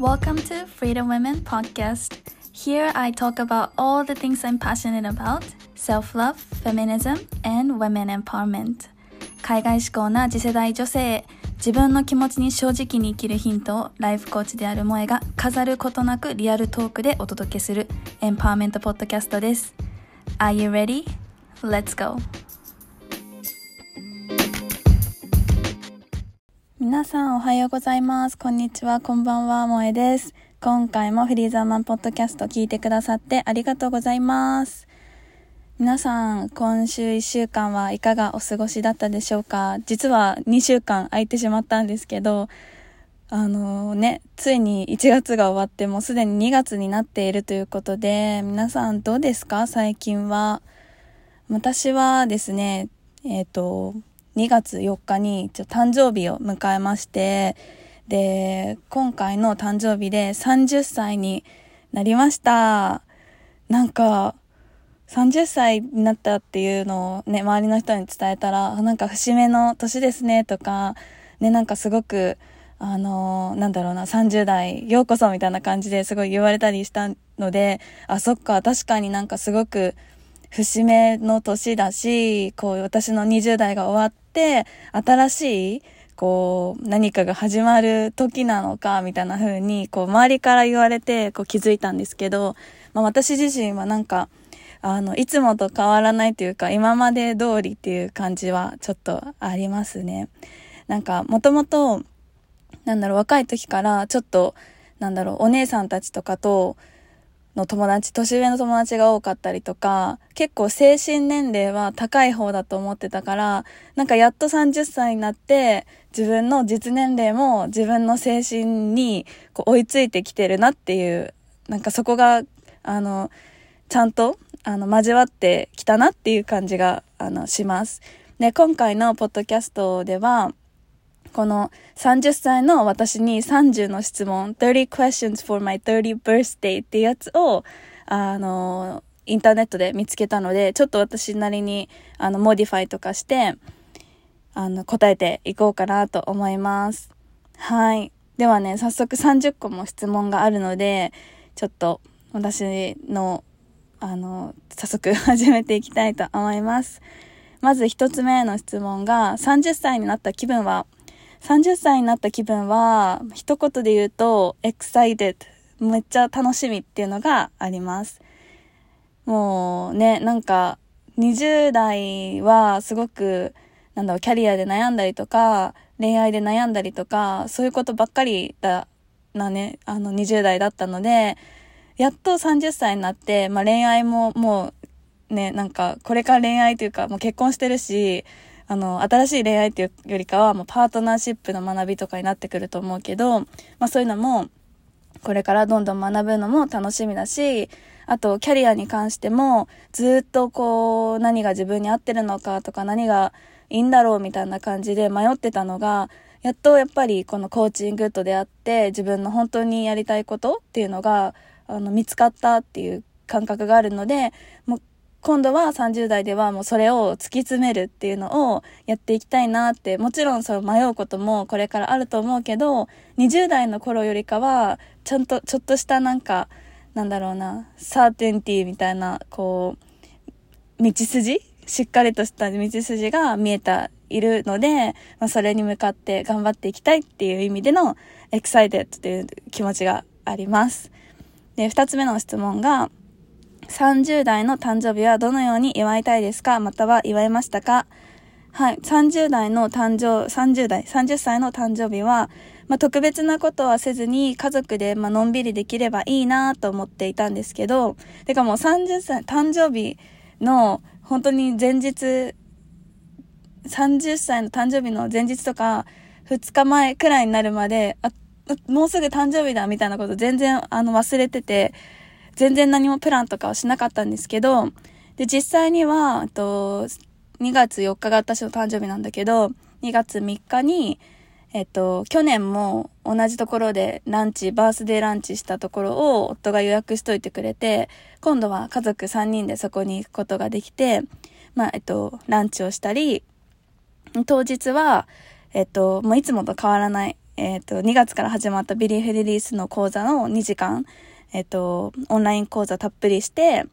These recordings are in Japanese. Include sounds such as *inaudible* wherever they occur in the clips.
Welcome to Freedom Women Podcast. Here I talk about all the things I'm passionate about self love, feminism, and women empowerment. 海外志向な次世代女性へ自分の気持ちに正直に生きるヒントをライフコーチである萌えが飾ることなくリアルトークでお届けするエンパワーメントポッドキャストです。Are you ready? Let's go! 皆さんおはようございます。こんにちは、こんばんは、萌えです。今回もフリーザーマンポッドキャスト聞いてくださってありがとうございます。皆さん、今週1週間はいかがお過ごしだったでしょうか？実は2週間空いてしまったんですけど、あのね、ついに1月が終わってもうすでに2月になっているということで、皆さんどうですか？最近は。私はですね、えっ、ー、と、2月4日にちょ誕生日を迎えまして、で、今回の誕生日で30歳になりました。なんか、30歳になったっていうのをね、周りの人に伝えたら、なんか節目の年ですねとか、ね、なんかすごく、あのなんだろうな、30代、ようこそみたいな感じですごい言われたりしたので、あ、そっか、確かになんかすごく、節目の年だし、こう、私の20代が終わって、新しい、こう、何かが始まる時なのか、みたいな風に、こう、周りから言われて、こう、気づいたんですけど、まあ、私自身はなんか、あの、いつもと変わらないというか、今まで通りっていう感じはちょっとありますね。なんか、もともと、なんだろう、若い時から、ちょっと、なんだろう、お姉さんたちとかと、の友達、年上の友達が多かったりとか、結構精神年齢は高い方だと思ってたから、なんかやっと30歳になって、自分の実年齢も自分の精神にこう追いついてきてるなっていう、なんかそこが、あの、ちゃんと、あの、交わってきたなっていう感じが、あの、します。で、今回のポッドキャストでは、この30歳の私に30の質問、30 questions for my 30 birthday っていうやつを、あの、インターネットで見つけたので、ちょっと私なりに、あの、 modify とかして、あの、答えていこうかなと思います。はい。ではね、早速30個も質問があるので、ちょっと私の、あの、早速 *laughs* 始めていきたいと思います。まず一つ目の質問が、30歳になった気分は30歳になった気分は、一言で言うと、excited。めっちゃ楽しみっていうのがあります。もうね、なんか、20代はすごく、なんだろう、キャリアで悩んだりとか、恋愛で悩んだりとか、そういうことばっかりだ、なね、あの20代だったので、やっと30歳になって、まあ恋愛ももうね、なんかこれから恋愛というかもう結婚してるし、あの、新しい恋愛っていうよりかは、もうパートナーシップの学びとかになってくると思うけど、まあそういうのも、これからどんどん学ぶのも楽しみだし、あと、キャリアに関しても、ずっとこう、何が自分に合ってるのかとか、何がいいんだろうみたいな感じで迷ってたのが、やっとやっぱりこのコーチングと出会って、自分の本当にやりたいことっていうのが、あの、見つかったっていう感覚があるので、もう今度は30代ではもうそれを突き詰めるっていうのをやっていきたいなって、もちろんその迷うこともこれからあると思うけど、20代の頃よりかは、ちゃんと、ちょっとしたなんか、なんだろうな、 certainty みたいな、こう、道筋？しっかりとした道筋が見えた、いるので、まあ、それに向かって頑張っていきたいっていう意味での、 excited っていう気持ちがあります。で、二つ目の質問が、30代の誕生日はどのように祝いたいですか？または祝いましたか？はい。30代の誕生、30代、30歳の誕生日は、まあ、特別なことはせずに家族で、まあのんびりできればいいなと思っていたんですけど、てかもう30歳、誕生日の本当に前日、30歳の誕生日の前日とか、2日前くらいになるまで、あ、もうすぐ誕生日だみたいなこと全然あの忘れてて、全然何もプランとかはしなかったんですけど、で、実際には、と、2月4日が私の誕生日なんだけど、2月3日に、えっと、去年も同じところでランチ、バースデーランチしたところを夫が予約しといてくれて、今度は家族3人でそこに行くことができて、まあ、えっと、ランチをしたり、当日は、えっと、もういつもと変わらない、えっ、と、2月から始まったビリーフリリースの講座の2時間、えっ、と、オンライン講座たっぷりして、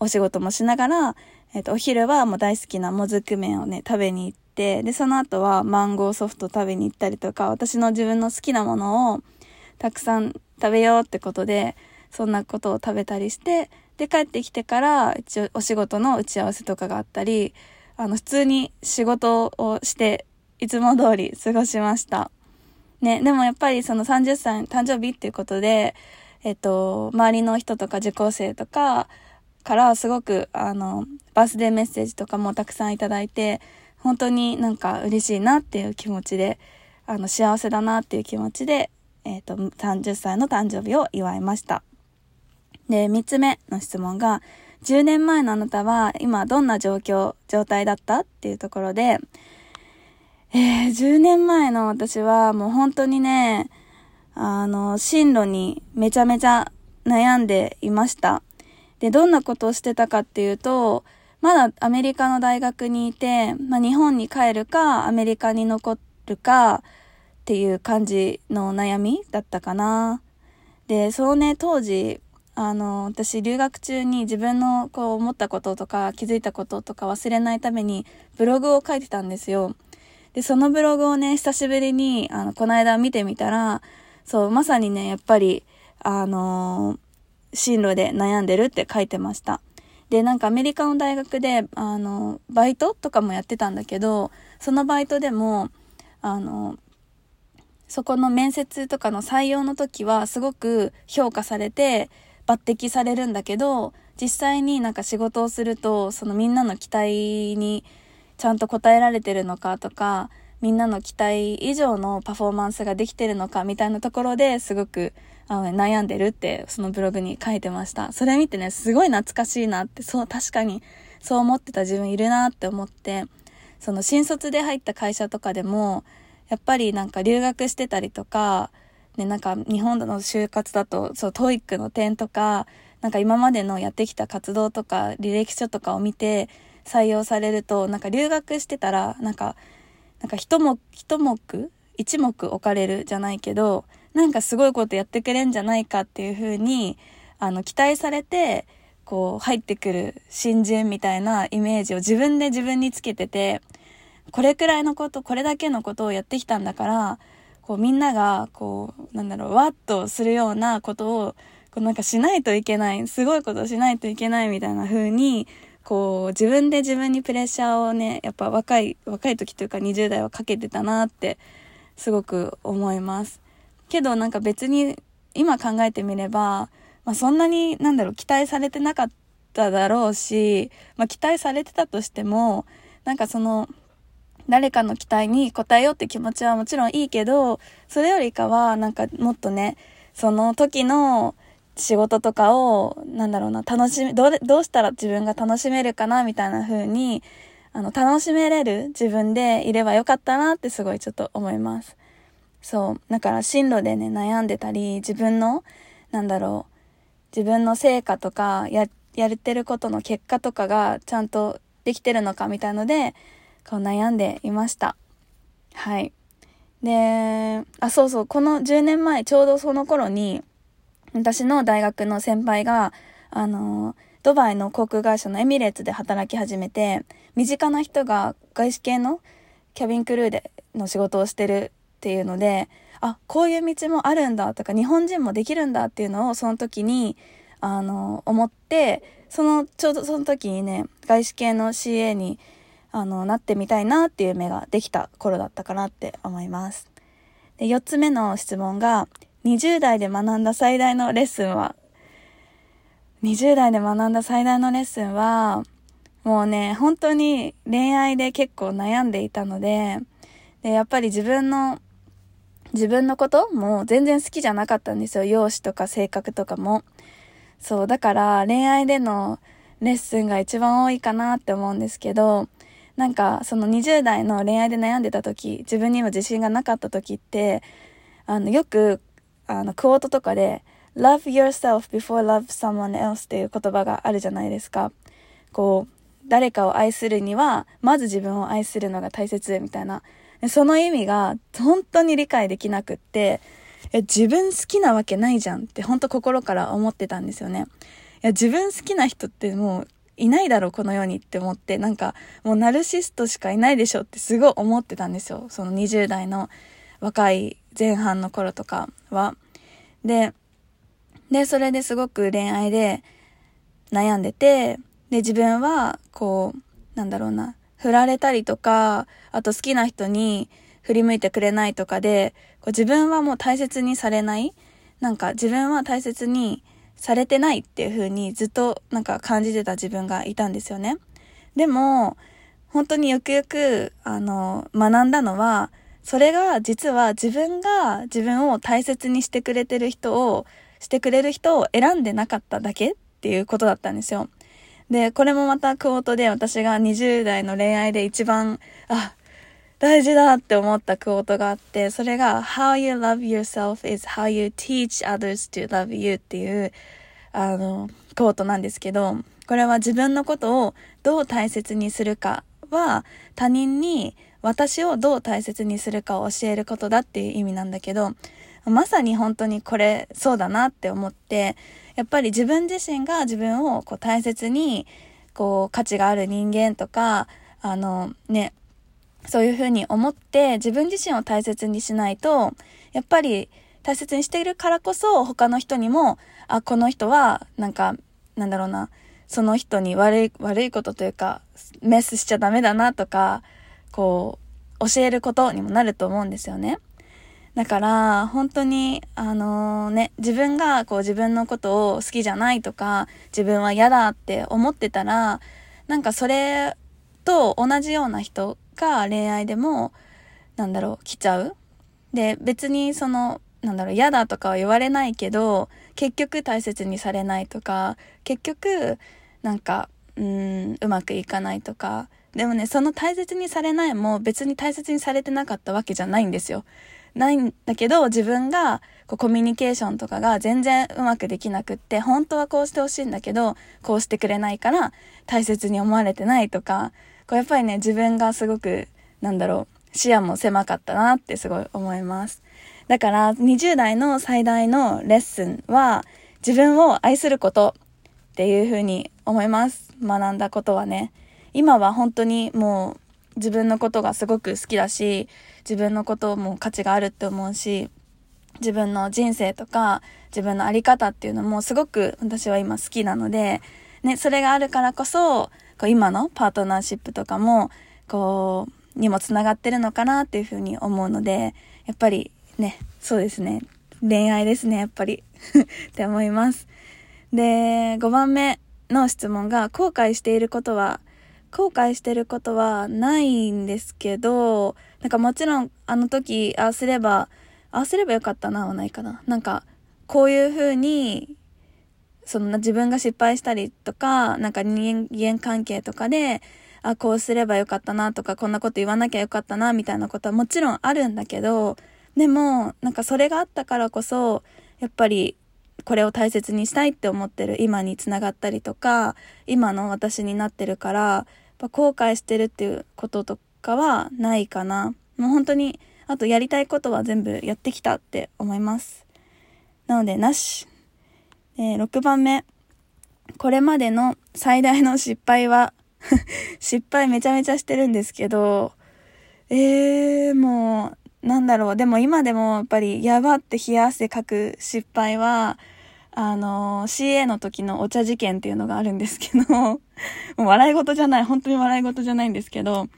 お仕事もしながら、えっ、と、お昼はもう大好きなもずく麺をね、食べに行って、で、その後はマンゴーソフト食べに行ったりとか、私の自分の好きなものをたくさん食べようってことで、そんなことを食べたりして、で、帰ってきてから、一応お仕事の打ち合わせとかがあったり、あの、普通に仕事をして、いつも通り過ごしました。ね、でもやっぱりその30歳誕生日っていうことで、えっと、周りの人とか受講生とかからすごく、あの、バースデーメッセージとかもたくさんいただいて、本当になんか嬉しいなっていう気持ちで、あの、幸せだなっていう気持ちで、えっと、30歳の誕生日を祝いました。で、3つ目の質問が、10年前のあなたは今どんな状況、状態だったっていうところで、えー、10年前の私はもう本当にね、あの、進路にめちゃめちゃ悩んでいました。で、どんなことをしてたかっていうと、まだアメリカの大学にいて、まあ、日本に帰るか、アメリカに残るかっていう感じの悩みだったかな。で、そうね、当時、あの、私留学中に自分のこう思ったこととか気づいたこととか忘れないためにブログを書いてたんですよ。で、そのブログをね、久しぶりに、あの、この間見てみたら、そう、まさにね、やっぱり、あのー、進路で悩んでるって書いてました。で、なんかアメリカの大学で、あの、バイトとかもやってたんだけど、そのバイトでも、あの、そこの面接とかの採用の時はすごく評価されて抜擢されるんだけど、実際になんか仕事をすると、そのみんなの期待にちゃんと答えられてるのかとか、みんなの期待以上のパフォーマンスができてるのかみたいなところですごくあの、悩んでるってそのブログに書いてました。それ見てね、すごい懐かしいなって、そう、確かにそう思ってた自分いるなって思って、その新卒で入った会社とかでも、やっぱりなんか留学してたりとか、ね、なんか日本の就活だと、そう、 TOEIC の点とか、なんか今までのやってきた活動とか履歴書とかを見て、採用されると、なんか留学してたら、なんか、なんか一目、一目、一目置かれるじゃないけど、なんかすごいことやってくれんじゃないかっていう風に、あの、期待されて、こう、入ってくる新人みたいなイメージを自分で自分につけてて、これくらいのこと、これだけのことをやってきたんだから、こうみんなが、こう、なんだろう、わっとするようなことを、こうなんかしないといけない、すごいことしないといけないみたいな風に、こう、自分で自分にプレッシャーをね、やっぱ若い、若い時というか20代はかけてたなって、すごく思います。けどなんか別に、今考えてみれば、まあそんなに、なんだろう、期待されてなかっただろうし、まあ期待されてたとしても、なんかその、誰かの期待に応えようって気持ちはもちろんいいけど、それよりかは、なんかもっとね、その時の仕事とかを、なんだろうな、楽しみ、どう、どうしたら自分が楽しめるかな、みたいな風に、あの、楽しめれる自分でいればよかったなってすごいちょっと思います。そう。だから進路でね、悩んでたり、自分の、なんだろう、自分の成果とか、や、やれてることの結果とかがちゃんとできてるのかみたいので、こう悩んでいました。はい。で、あ、そうそう、この10年前、ちょうどその頃に、私の大学の先輩が、あの、ドバイの航空会社のエミレーツで働き始めて、身近な人が外資系のキャビンクルーでの仕事をしてるっていうので、あ、こういう道もあるんだとか、日本人もできるんだっていうのをその時に、あの、思って、その、ちょうどその時にね、外資系の CA に、あの、なってみたいなっていう目ができた頃だったかなって思います。で、4つ目の質問が、20代で学んだ最大のレッスンは、20代で学んだ最大のレッスンは、もうね、本当に恋愛で結構悩んでいたので、で、やっぱり自分の、自分のことも全然好きじゃなかったんですよ。容姿とか性格とかも。そう、だから恋愛でのレッスンが一番多いかなって思うんですけど、なんかその20代の恋愛で悩んでた時、自分にも自信がなかった時って、あの、よくあの、クォートとかで、love yourself before love someone else っていう言葉があるじゃないですか。こう、誰かを愛するには、まず自分を愛するのが大切みたいな。その意味が本当に理解できなくって、え自分好きなわけないじゃんって本当心から思ってたんですよね。いや、自分好きな人ってもういないだろう、この世にって思って、なんかもうナルシストしかいないでしょってすごい思ってたんですよ。その20代の若い前半の頃とかは。で、で、それですごく恋愛で悩んでて、で、自分は、こう、なんだろうな、振られたりとか、あと好きな人に振り向いてくれないとかで、こう自分はもう大切にされないなんか自分は大切にされてないっていう風にずっとなんか感じてた自分がいたんですよね。でも、本当によくよく、あの、学んだのは、それが実は自分が自分を大切にしてくれてる人を、してくれる人を選んでなかっただけっていうことだったんですよ。で、これもまたクオートで私が20代の恋愛で一番、あ、大事だって思ったクオートがあって、それが How you love yourself is how you teach others to love you っていう、あの、クオートなんですけど、これは自分のことをどう大切にするかは他人に私をどう大切にするかを教えることだっていう意味なんだけど、まさに本当にこれそうだなって思って、やっぱり自分自身が自分をこう大切に、こう価値がある人間とか、あのね、そういうふうに思って自分自身を大切にしないと、やっぱり大切にしているからこそ他の人にも、あ、この人はなんか、なんだろうな、その人に悪い、悪いことというか、メスしちゃダメだなとか、こう、教えることにもなると思うんですよね。だから、本当に、あのー、ね、自分がこう自分のことを好きじゃないとか、自分は嫌だって思ってたら、なんかそれと同じような人が恋愛でも、なんだろう、来ちゃう。で、別にその、なんだろう、嫌だとかは言われないけど、結局大切にされないとか、結局、なんか、うん、うまくいかないとか。でもね、その大切にされないも別に大切にされてなかったわけじゃないんですよ。ないんだけど、自分がこうコミュニケーションとかが全然うまくできなくって、本当はこうしてほしいんだけど、こうしてくれないから大切に思われてないとか、こうやっぱりね、自分がすごく、なんだろう、視野も狭かったなってすごい思います。だから20代の最大のレッスンは自分を愛することっていうふうに思います。学んだことはね。今は本当にもう自分のことがすごく好きだし、自分のことも価値があるって思うし、自分の人生とか、自分のあり方っていうのもすごく私は今好きなので、ね、それがあるからこそ、こう今のパートナーシップとかも、こう、にもつながってるのかなっていうふうに思うので、やっぱりね、そうですね。恋愛ですね、やっぱり *laughs* って思います。で、5番目の質問が、後悔していることは後悔してることはないんですけど、なんかもちろんあの時、ああすれば、ああすればよかったなはないかな。なんか、こういう風に、その自分が失敗したりとか、なんか人間関係とかで、あ、こうすればよかったなとか、こんなこと言わなきゃよかったな、みたいなことはもちろんあるんだけど、でも、なんかそれがあったからこそ、やっぱりこれを大切にしたいって思ってる今につながったりとか、今の私になってるから、ぱ後悔してるっていうこととかはないかな。もう本当に、あとやりたいことは全部やってきたって思います。なので、なし。えー、6番目。これまでの最大の失敗は *laughs* 失敗めちゃめちゃしてるんですけど、えー、もう、なんだろう。でも今でもやっぱり、やばって冷や汗かく失敗は、あの、CA の時のお茶事件っていうのがあるんですけど、*laughs* もう笑い事じゃない、本当に笑い事じゃないんですけど、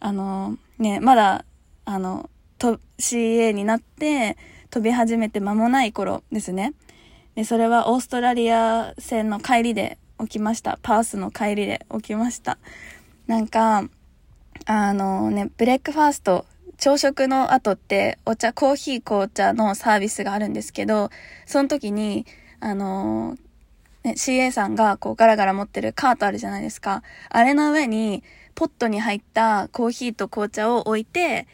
あの、ね、まだ、あの、と、CA になって飛び始めて間もない頃ですね。で、それはオーストラリア戦の帰りで起きました。パースの帰りで起きました。なんか、あのね、ブレックファースト、朝食の後ってお茶、コーヒー紅茶のサービスがあるんですけど、その時に、あの、ね、CA さんがこうガラガラ持ってるカートあるじゃないですか。あれの上にポットに入ったコーヒーと紅茶を置いて、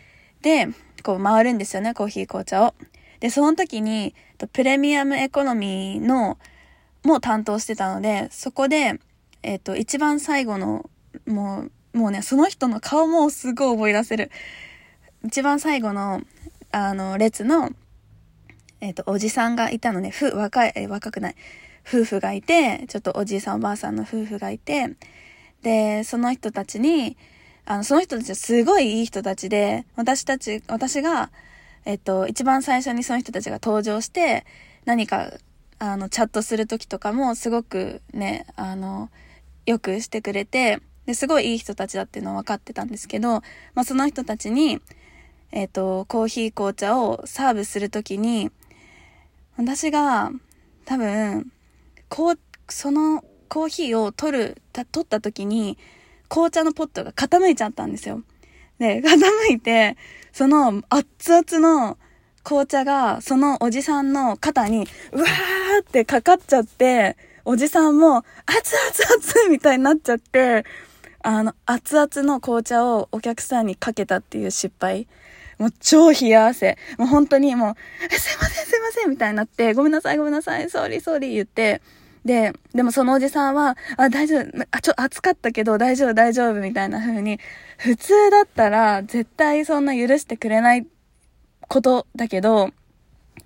で、こう回るんですよね、コーヒー紅茶を。で、その時に、プレミアムエコノミーの、も担当してたので、そこで、えっ、と、一番最後の、もう、もうね、その人の顔もすごい覚え出せる。一番最後の、あの、列の、えっ、と、おじさんがいたのね、ふ、若い、え、若くない。夫婦がいて、ちょっとおじいさんおばあさんの夫婦がいて、で、その人たちに、あの、その人たちはすごいいい人たちで、私たち、私が、えっと、一番最初にその人たちが登場して、何か、あの、チャットする時とかも、すごくね、あの、よくしてくれて、で、すごいいい人たちだっていうのは分かってたんですけど、まあ、その人たちに、えっと、コーヒー紅茶をサーブするときに、私が、多分、こう、そのコーヒーを取る、取った時に、紅茶のポットが傾いちゃったんですよ。で、*laughs* 傾いて、その熱々の紅茶が、そのおじさんの肩に、うわーってかかっちゃって、おじさんも、熱々熱みたいになっちゃって、あの、熱々の紅茶をお客さんにかけたっていう失敗。もう超冷や汗。もう本当にもう、すいませんすいませんみたいになって、ごめんなさいごめんなさい、ソーリーソーリー言って、で、でもそのおじさんは、あ、大丈夫、あ、ちょ、暑かったけど大丈夫大丈夫みたいな風に、普通だったら絶対そんな許してくれないことだけど、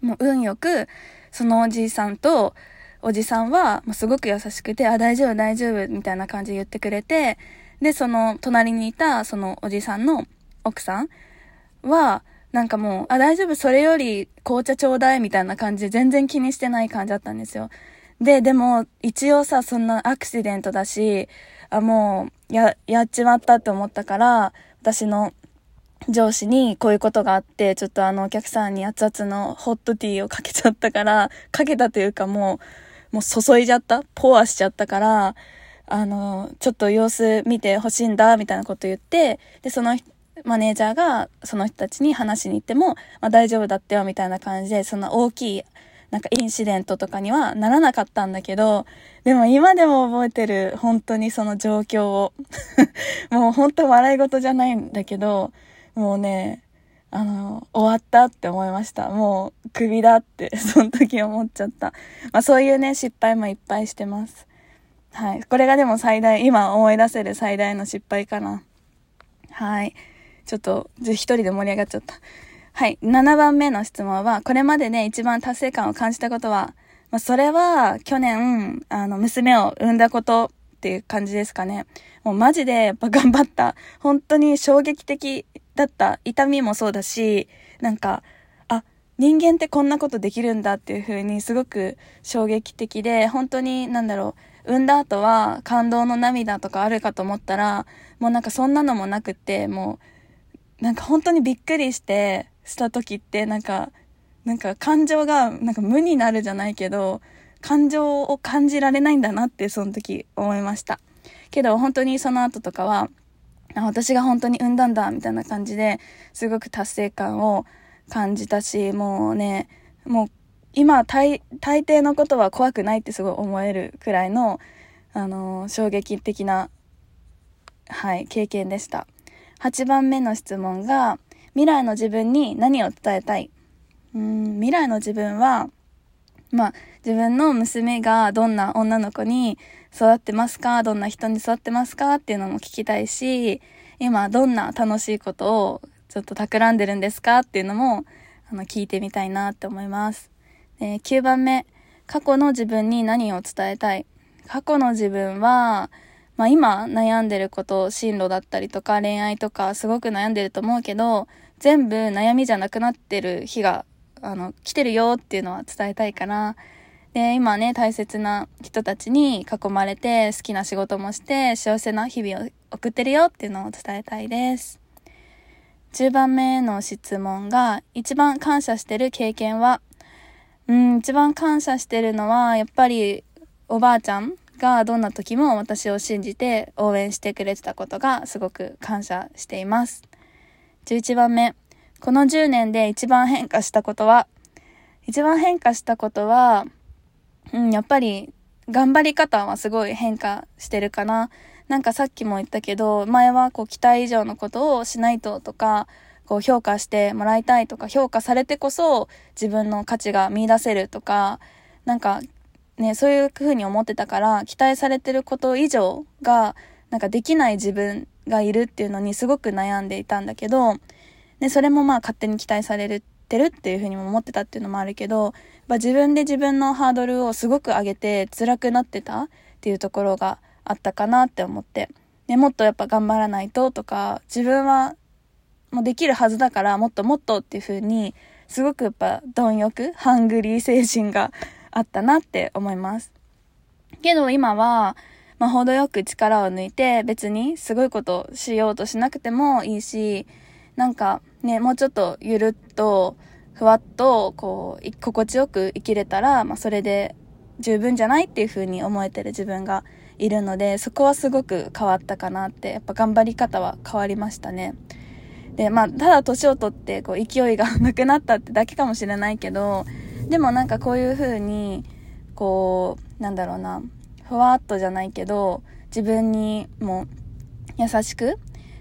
もう運よく、そのおじいさんと、おじさんは、もうすごく優しくて、あ、大丈夫大丈夫みたいな感じで言ってくれて、で、その隣にいた、そのおじさんの奥さんは、なんかもう、あ、大丈夫、それより紅茶ちょうだいみたいな感じで全然気にしてない感じだったんですよ。で、でも、一応さ、そんなアクシデントだし、あ、もう、や、やっちまったって思ったから、私の上司にこういうことがあって、ちょっとあのお客さんに熱々のホットティーをかけちゃったから、かけたというかもう、もう注いじゃったポアしちゃったから、あの、ちょっと様子見てほしいんだ、みたいなこと言って、で、そのマネージャーがその人たちに話しに行っても、まあ大丈夫だったよ、みたいな感じで、そんな大きいなんかインシデントとかにはならなかったんだけど、でも今でも覚えてる、本当にその状況を。*laughs* もう本当笑い事じゃないんだけど、もうね、あの、終わったって思いました。もう、クビだって、*laughs* その時思っちゃった。まあそういうね、失敗もいっぱいしてます。はい。これがでも最大、今思い出せる最大の失敗かな。はい。ちょっと、一人で盛り上がっちゃった。はい。7番目の質問は、これまでね、一番達成感を感じたことは、まあ、それは、去年、あの、娘を産んだことっていう感じですかね。もうマジで頑張った。本当に衝撃的だった。痛みもそうだし、なんか、あ、人間ってこんなことできるんだっていう風にすごく衝撃的で、本当になんだろう、産んだ後は感動の涙とかあるかと思ったら、もうなんかそんなのもなくって、もう、なんか本当にびっくりして、した時ってなんか、なんか感情がなんか無になるじゃないけど、感情を感じられないんだなってその時思いました。けど本当にその後とかは、私が本当に産んだんだみたいな感じですごく達成感を感じたし、もうね、もう今大大抵のことは怖くないってすごい思えるくらいの、あの衝撃的な、はい、経験でした。8番目の質問が、未来の自分に何を伝えたい？うん未来の自分は、まあ、自分の娘がどんな女の子に育ってますか？どんな人に育ってますか？っていうのも聞きたいし、今どんな楽しいことをちょっと企んでるんですか？っていうのも、あの、聞いてみたいなって思います。で、9番目、過去の自分に何を伝えたい？過去の自分は、まあ今悩んでること、進路だったりとか恋愛とかすごく悩んでると思うけど、全部悩みじゃなくなってる日が、あの、来てるよっていうのは伝えたいかな。で、今ね、大切な人たちに囲まれて、好きな仕事もして、幸せな日々を送ってるよっていうのを伝えたいです。10番目の質問が、一番感謝してる経験は、うん、一番感謝してるのは、やっぱり、おばあちゃんがどんな時も私を信じて応援してくれてたことがすごく感謝しています。11番目。この10年で一番変化したことは？一番変化したことは、うん、やっぱり頑張り方はすごい変化してるかな。なんかさっきも言ったけど、前はこう期待以上のことをしないととか、こう評価してもらいたいとか、評価されてこそ自分の価値が見出せるとか、なんかね、そういう風に思ってたから、期待されてること以上が、なんかできない自分がいるっていうのにすごく悩んでいたんだけど、で、それもまあ勝手に期待されてるっていうふうにも思ってたっていうのもあるけど、ま自分で自分のハードルをすごく上げて辛くなってたっていうところがあったかなって思って。で、もっとやっぱ頑張らないととか、自分はもうできるはずだからもっともっとっていう風に、すごくやっぱ貪欲、ハングリー精神があったなって思います。けど今は、まあ、程よく力を抜いて別にすごいことしようとしなくてもいいし、なんかね、もうちょっとゆるっと、ふわっと、こう、心地よく生きれたら、まあ、それで十分じゃないっていう風に思えてる自分がいるので、そこはすごく変わったかなって、やっぱ頑張り方は変わりましたね。で、まあ、ただ年を取って、こう、勢いが *laughs* なくなったってだけかもしれないけど、でもなんかこういう風に、こう、なんだろうな、ふわっとじゃないけど、自分にも優しく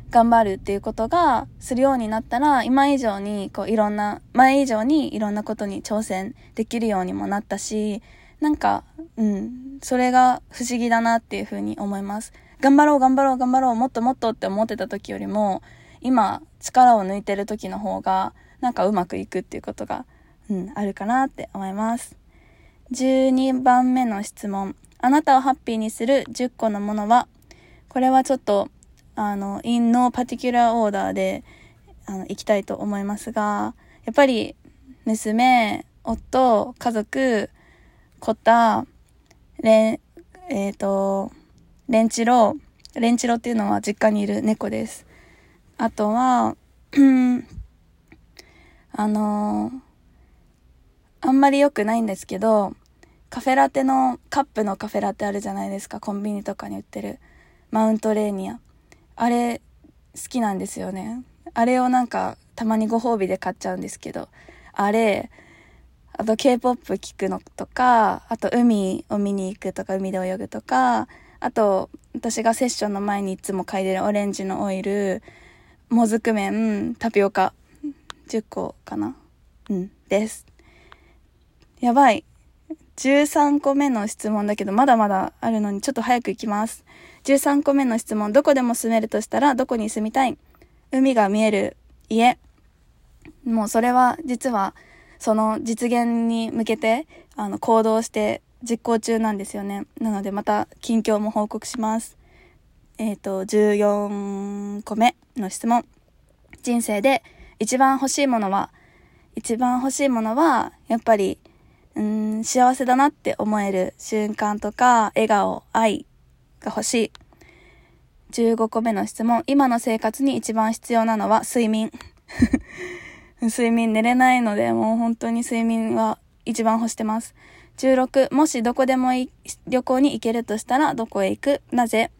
頑張るっていうことがするようになったら、今以上に、こう、いろんな、前以上にいろんなことに挑戦できるようにもなったし、なんか、うん、それが不思議だなっていうふうに思います。頑張ろう、頑張ろう、頑張ろう、もっともっとって思ってた時よりも、今、力を抜いてる時の方が、なんかうまくいくっていうことが、うん、あるかなって思います。12番目の質問。あなたをハッピーにする10個のものは、これはちょっと、あの、in no particular order で、あの、行きたいと思いますが、やっぱり、娘、夫、家族、コタ、レン、えっ、ー、と、レンチロ、レンチロっていうのは実家にいる猫です。あとは、*clears throat* あのーあんまり良くないんですけど、カフェラテの、カップのカフェラテあるじゃないですか、コンビニとかに売ってる。マウントレーニア。あれ、好きなんですよね。あれをなんか、たまにご褒美で買っちゃうんですけど、あれ、あと K-POP 聴くのとか、あと海を見に行くとか、海で泳ぐとか、あと、私がセッションの前にいつも嗅いでるオレンジのオイル、もずく麺、タピオカ、10個かな？うん、です。やばい。13個目の質問だけど、まだまだあるのに、ちょっと早く行きます。13個目の質問。どこでも住めるとしたら、どこに住みたい？海が見える家。もうそれは、実は、その実現に向けて、あの、行動して実行中なんですよね。なので、また、近況も報告します。えっ、ー、と、14個目の質問。人生で一番欲しいものは、一番欲しいものは、やっぱり、うん、幸せだなって思える瞬間とか、笑顔、愛が欲しい。15個目の質問。今の生活に一番必要なのは睡眠。*laughs* 睡眠寝れないので、もう本当に睡眠は一番欲してます。16、もしどこでも旅行に行けるとしたらどこへ行く？なぜ？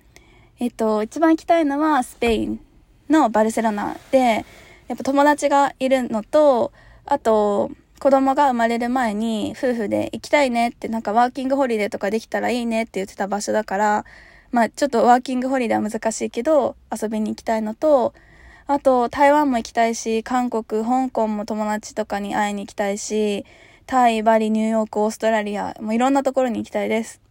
えっと、一番行きたいのはスペインのバルセロナで、やっぱ友達がいるのと、あと、子供が生まれる前に夫婦で行きたいねってなんかワーキングホリデーとかできたらいいねって言ってた場所だから、まあちょっとワーキングホリデーは難しいけど遊びに行きたいのと、あと台湾も行きたいし、韓国、香港も友達とかに会いに行きたいし、タイ、バリ、ニューヨーク、オーストラリア、もういろんなところに行きたいです。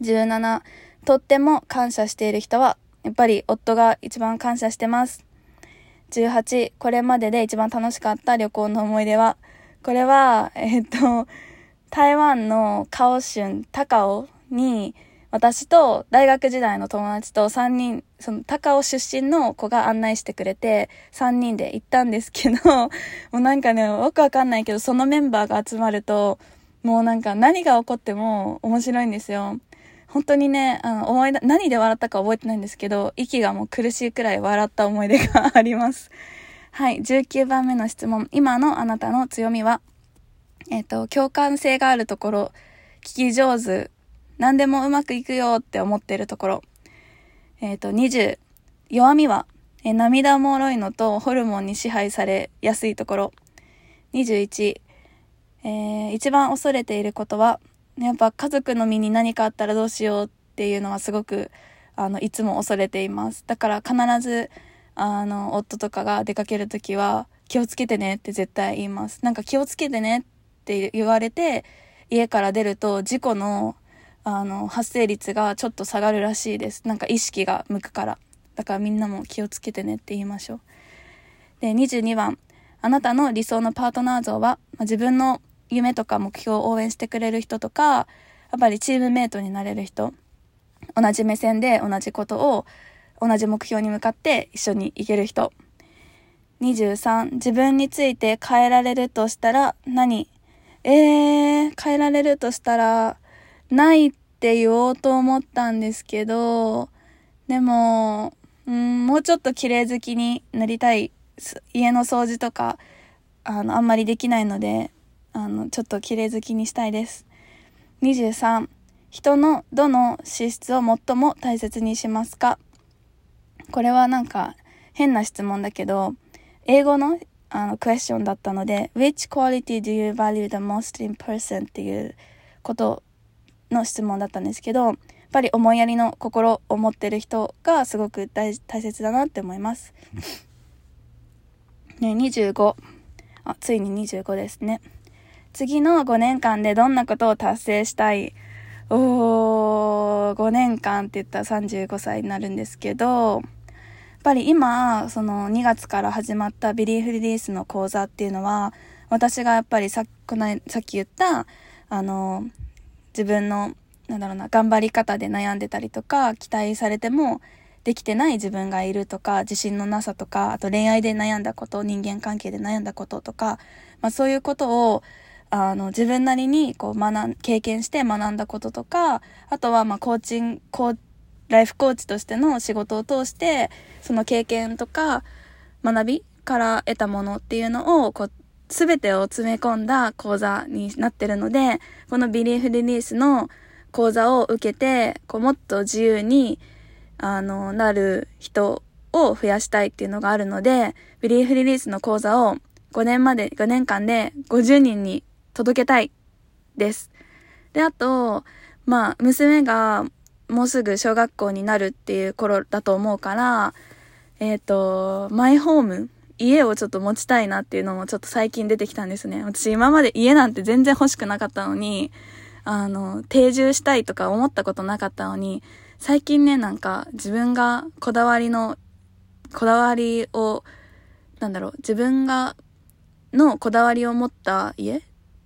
17、とっても感謝している人は、やっぱり夫が一番感謝してます。18、これまでで一番楽しかった旅行の思い出は、これは、えっと、台湾のカオ春、高尾に、私と大学時代の友達と3人、その高尾出身の子が案内してくれて、3人で行ったんですけど、*laughs* もうなんかね、よくわかんないけど、そのメンバーが集まると、もうなんか何が起こっても面白いんですよ。本当にね、あの、思い出、何で笑ったか覚えてないんですけど、息がもう苦しいくらい笑った思い出があります。はい、19番目の質問。今のあなたの強みは？えっ、ー、と、共感性があるところ、聞き上手、何でもうまくいくよって思ってるところ。えっ、ー、と、20、弱みは、え、涙もろいのとホルモンに支配されやすいところ。21、えー、一番恐れていることは、やっぱ家族の身に何かあったらどうしようっていうのはすごく、あの、いつも恐れています。だから必ず、あの、夫とかが出かけるときは、気をつけてねって絶対言います。なんか気をつけてねって言われて、家から出ると事故の、あの、発生率がちょっと下がるらしいです。なんか意識が向くから。だからみんなも気をつけてねって言いましょう。で、22番、あなたの理想のパートナー像は、まあ、自分の夢とか目標を応援してくれる人とか、やっぱりチームメイトになれる人、同じ目線で同じことを同じ目標に向かって一緒に行ける人。23、自分について変えられるとしたら何？えー、変えられるとしたら、ないって言おうと思ったんですけど、でも、うん、もうちょっと綺麗好きになりたい。家の掃除とか、あの、あんまりできないので、あの、ちょっと綺麗好きにしたいです。23、人のどの資質を最も大切にしますか？これはなんか変な質問だけど、英語のあのクエスチョンだったので、Which quality do you value the most in person? っていうことの質問だったんですけど、やっぱり思いやりの心を持ってる人がすごく大大切だなって思います。ね、25。あ、ついに25ですね。次の5年間でどんなことを達成したいおー、5年間って言ったら35歳になるんですけど、やっぱり今、その2月から始まったビリーフリリースの講座っていうのは、私がやっぱりさこのさっき言った、あの、自分の、なんだろうな、頑張り方で悩んでたりとか、期待されてもできてない自分がいるとか、自信のなさとか、あと恋愛で悩んだこと、人間関係で悩んだこととか、まあそういうことを、あの、自分なりに、こう、学ん、経験して学んだこととか、あとは、まあ、コーチン、コー、ライフコーチとしての仕事を通して、その経験とか、学びから得たものっていうのを、こう、すべてを詰め込んだ講座になってるので、このビリーフリリースの講座を受けて、こう、もっと自由に、あの、なる人を増やしたいっていうのがあるので、ビリーフリリースの講座を5年まで、5年間で50人に届けたいです。で、あと、まあ、娘がもうすぐ小学校になるっていう頃だと思うから、えっ、ー、と、マイホーム、家をちょっと持ちたいなっていうのもちょっと最近出てきたんですね。私今まで家なんて全然欲しくなかったのに、あの、定住したいとか思ったことなかったのに、最近ね、なんか自分がこだわりの、こだわりを、なんだろう、自分が、のこだわりを持った家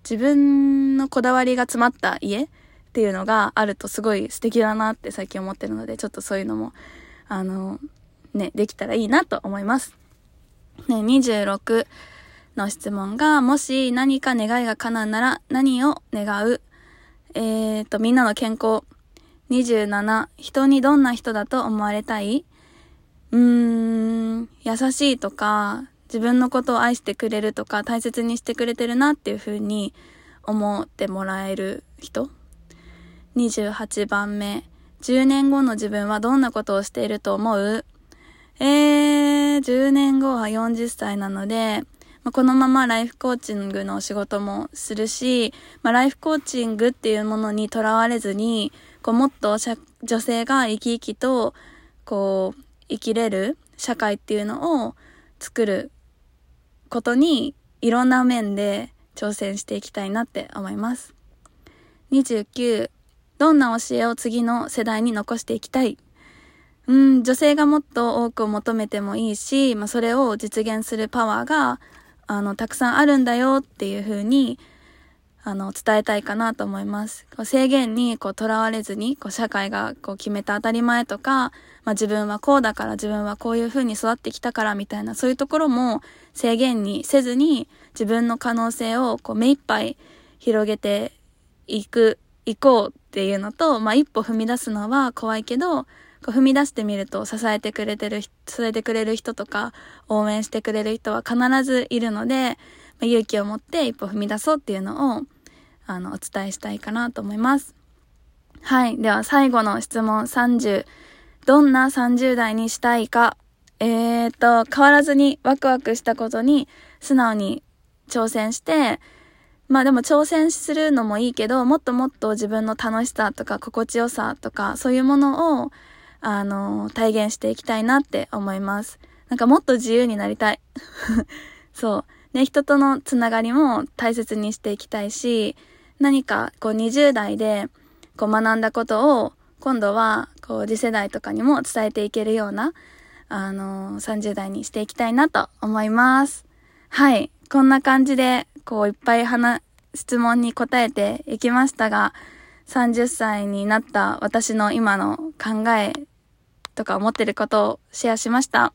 自分のこだわりが詰まった家っていうのがあるとすごい素敵だなって最近思ってるので、ちょっとそういうのも、あの、ね、できたらいいなと思います。ね、26の質問が、もし何か願いが叶うなら何を願う？えーと、みんなの健康。27、人にどんな人だと思われたい？うーん、優しいとか、自分のことを愛してくれるとか大切にしてくれてるなっていう風に思ってもらえる人。28番目。10年後の自分はどんなことをしていると思う？えー、10年後は40歳なので、まあ、このままライフコーチングの仕事もするし、まあ、ライフコーチングっていうものにとらわれずに、こうもっと女性が生き生きと、こう、生きれる社会っていうのを作ることにいろんな面で挑戦していきたいなって思います。29、どんな教えを次の世代に残していきたい？うん、女性がもっと多くを求めてもいいし、まあ、それを実現するパワーが、あの、たくさんあるんだよっていうふうに、あの、伝えたいかなと思います。こう制限にこう囚われずに、こう社会がこう決めた当たり前とか、まあ自分はこうだから自分はこういう風に育ってきたからみたいな、そういうところも制限にせずに、自分の可能性をこう目いっぱい広げていく、いこうっていうのと、まあ一歩踏み出すのは怖いけど、こう踏み出してみると支えてくれてる、支えてくれる人とか、応援してくれる人は必ずいるので、ま、勇気を持って一歩踏み出そうっていうのを、あの、お伝えしたいかなと思います。はい。では最後の質問30。どんな30代にしたいかえーと、変わらずにワクワクしたことに素直に挑戦して、まあでも挑戦するのもいいけど、もっともっと自分の楽しさとか心地よさとか、そういうものを、あの、体現していきたいなって思います。なんかもっと自由になりたい。*laughs* そう。ね、人とのつながりも大切にしていきたいし、何かこう20代でこう学んだことを今度はこう次世代とかにも伝えていけるようなあのー、30代にしていきたいなと思います。はい。こんな感じで、こう、いっぱい話、質問に答えていきましたが、30歳になった私の今の考えとか思ってることをシェアしました。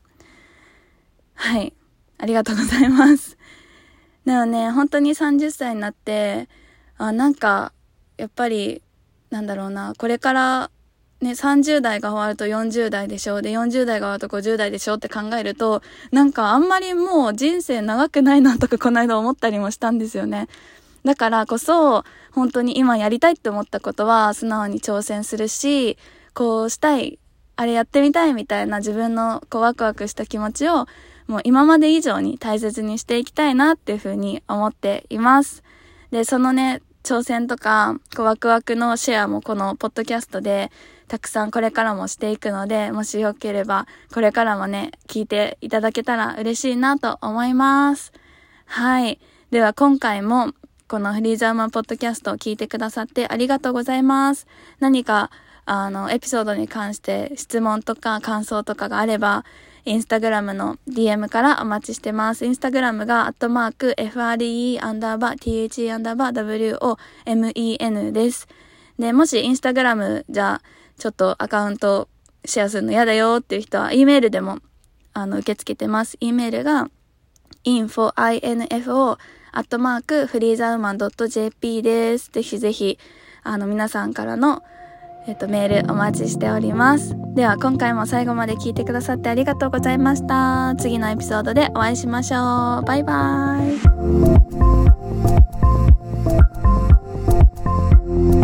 はい。ありがとうございます。でもね、本当に30歳になって、あ、なんか、やっぱり、なんだろうな、これからね、30代が終わると40代でしょう。で、40代が終わると50代でしょうって考えると、なんかあんまりもう人生長くないなとかこの間思ったりもしたんですよね。だからこそ、本当に今やりたいって思ったことは素直に挑戦するし、こうしたい、あれやってみたいみたいな自分のこうワクワクした気持ちをもう今まで以上に大切にしていきたいなっていうふうに思っています。で、そのね、挑戦とか、こうワクワクのシェアもこのポッドキャストでたくさんこれからもしていくので、もしよければ、これからもね、聞いていただけたら嬉しいなと思います。はい。では今回も、このフリーザーマンポッドキャストを聞いてくださってありがとうございます。何か、あの、エピソードに関して質問とか感想とかがあれば、インスタグラムの DM からお待ちしてます。インスタグラムが、アットマーク、FRE アンダーバー、THE アンダーバー、WOMEN です。で、もしインスタグラムじゃ、ちょっとアカウントシェアするの嫌だよっていう人は、E メールでも、あの、受け付けてます。E メールが、info, info, アットマーク、フリーザーマン .jp です。ぜひぜひ、あの、皆さんからの、えっと、メールお待ちしております。では今回も最後まで聞いてくださってありがとうございました。次のエピソードでお会いしましょう。バイバーイ。